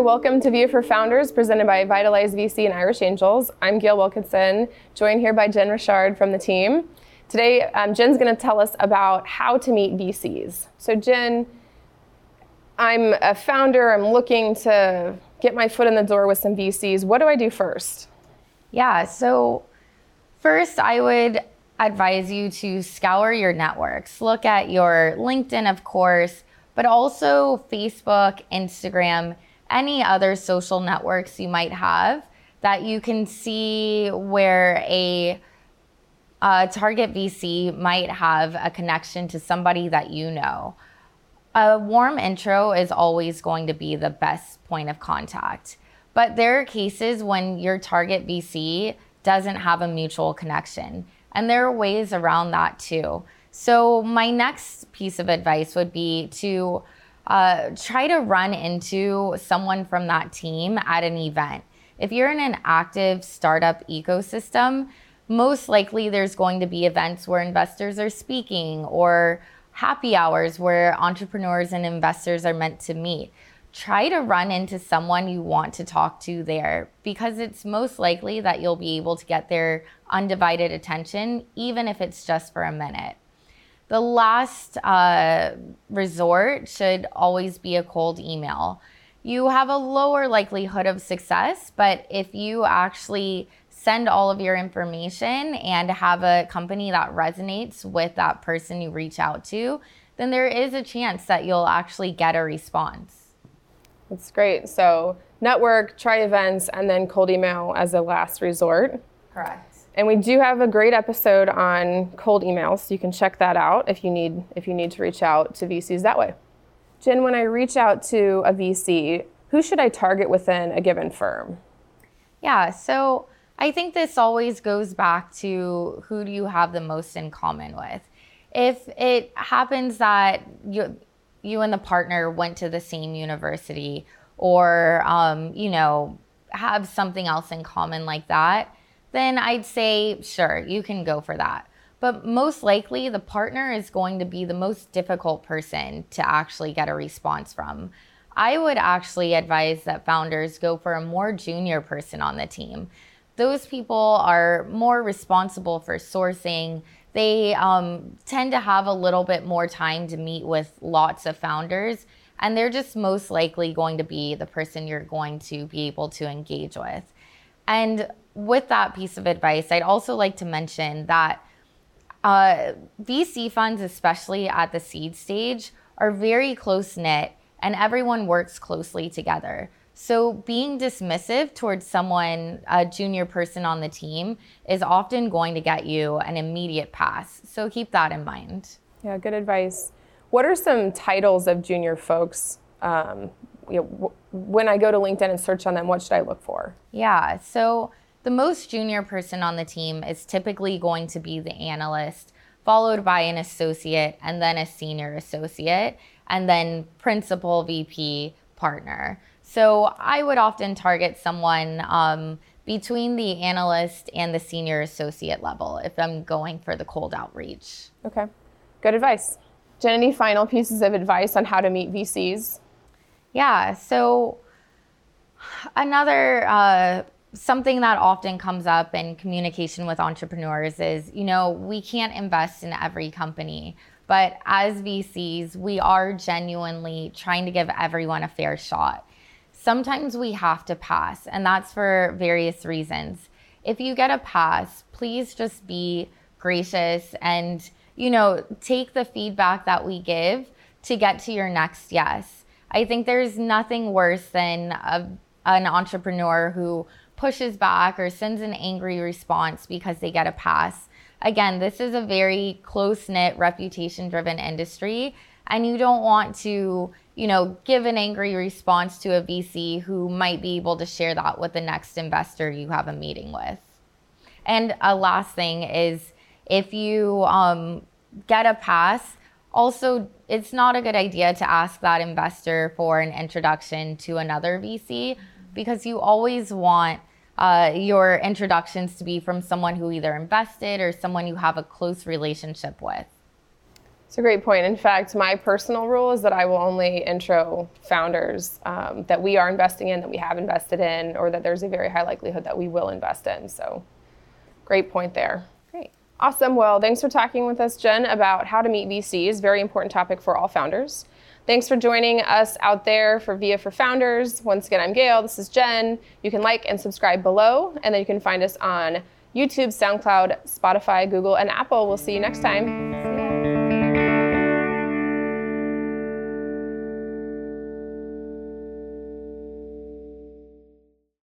Welcome to View for Founders, presented by Vitalize VC and Irish Angels. I'm Gale Wilkinson, joined here by Jen Richard from the team. Today, um, Jen's going to tell us about how to meet VCs. So, Jen, I'm a founder, I'm looking to get my foot in the door with some VCs. What do I do first? Yeah, so first, I would advise you to scour your networks. Look at your LinkedIn, of course, but also Facebook, Instagram, any other social networks you might have that you can see where a, a target VC might have a connection to somebody that you know. A warm intro is always going to be the best point of contact. But there are cases when your target VC doesn't have a mutual connection. And there are ways around that too. So, my next piece of advice would be to uh, try to run into someone from that team at an event. If you're in an active startup ecosystem, most likely there's going to be events where investors are speaking or happy hours where entrepreneurs and investors are meant to meet. Try to run into someone you want to talk to there because it's most likely that you'll be able to get their undivided attention, even if it's just for a minute. The last uh, resort should always be a cold email. You have a lower likelihood of success, but if you actually send all of your information and have a company that resonates with that person you reach out to, then there is a chance that you'll actually get a response. That's great. So, network, try events, and then cold email as a last resort. Correct. And we do have a great episode on cold emails, so you can check that out if you need if you need to reach out to VCs that way. Jen, when I reach out to a VC, who should I target within a given firm? Yeah, so I think this always goes back to who do you have the most in common with. If it happens that you you and the partner went to the same university or um, you know have something else in common like that then I'd say, sure, you can go for that. But most likely, the partner is going to be the most difficult person to actually get a response from. I would actually advise that founders go for a more junior person on the team. Those people are more responsible for sourcing. They um, tend to have a little bit more time to meet with lots of founders, and they're just most likely going to be the person you're going to be able to engage with. And with that piece of advice, I'd also like to mention that uh, VC funds, especially at the seed stage, are very close knit and everyone works closely together. So, being dismissive towards someone, a junior person on the team, is often going to get you an immediate pass. So, keep that in mind. Yeah, good advice. What are some titles of junior folks? Um, you know, when I go to LinkedIn and search on them, what should I look for? Yeah, so the most junior person on the team is typically going to be the analyst, followed by an associate, and then a senior associate, and then principal VP partner. So I would often target someone um, between the analyst and the senior associate level if I'm going for the cold outreach. Okay, good advice. Jen, any final pieces of advice on how to meet VCs? Yeah, so another uh, something that often comes up in communication with entrepreneurs is, you know, we can't invest in every company. But as VCs, we are genuinely trying to give everyone a fair shot. Sometimes we have to pass, and that's for various reasons. If you get a pass, please just be gracious and, you know, take the feedback that we give to get to your next yes. I think there's nothing worse than a, an entrepreneur who pushes back or sends an angry response because they get a pass. Again, this is a very close knit, reputation driven industry. And you don't want to, you know, give an angry response to a VC who might be able to share that with the next investor you have a meeting with. And a last thing is if you um, get a pass, also, it's not a good idea to ask that investor for an introduction to another VC because you always want uh, your introductions to be from someone who either invested or someone you have a close relationship with. It's a great point. In fact, my personal rule is that I will only intro founders um, that we are investing in, that we have invested in, or that there's a very high likelihood that we will invest in. So, great point there. Awesome. Well, thanks for talking with us, Jen, about how to meet VCs. Very important topic for all founders. Thanks for joining us out there for VIA for Founders. Once again, I'm Gale. This is Jen. You can like and subscribe below, and then you can find us on YouTube, SoundCloud, Spotify, Google, and Apple. We'll see you next time.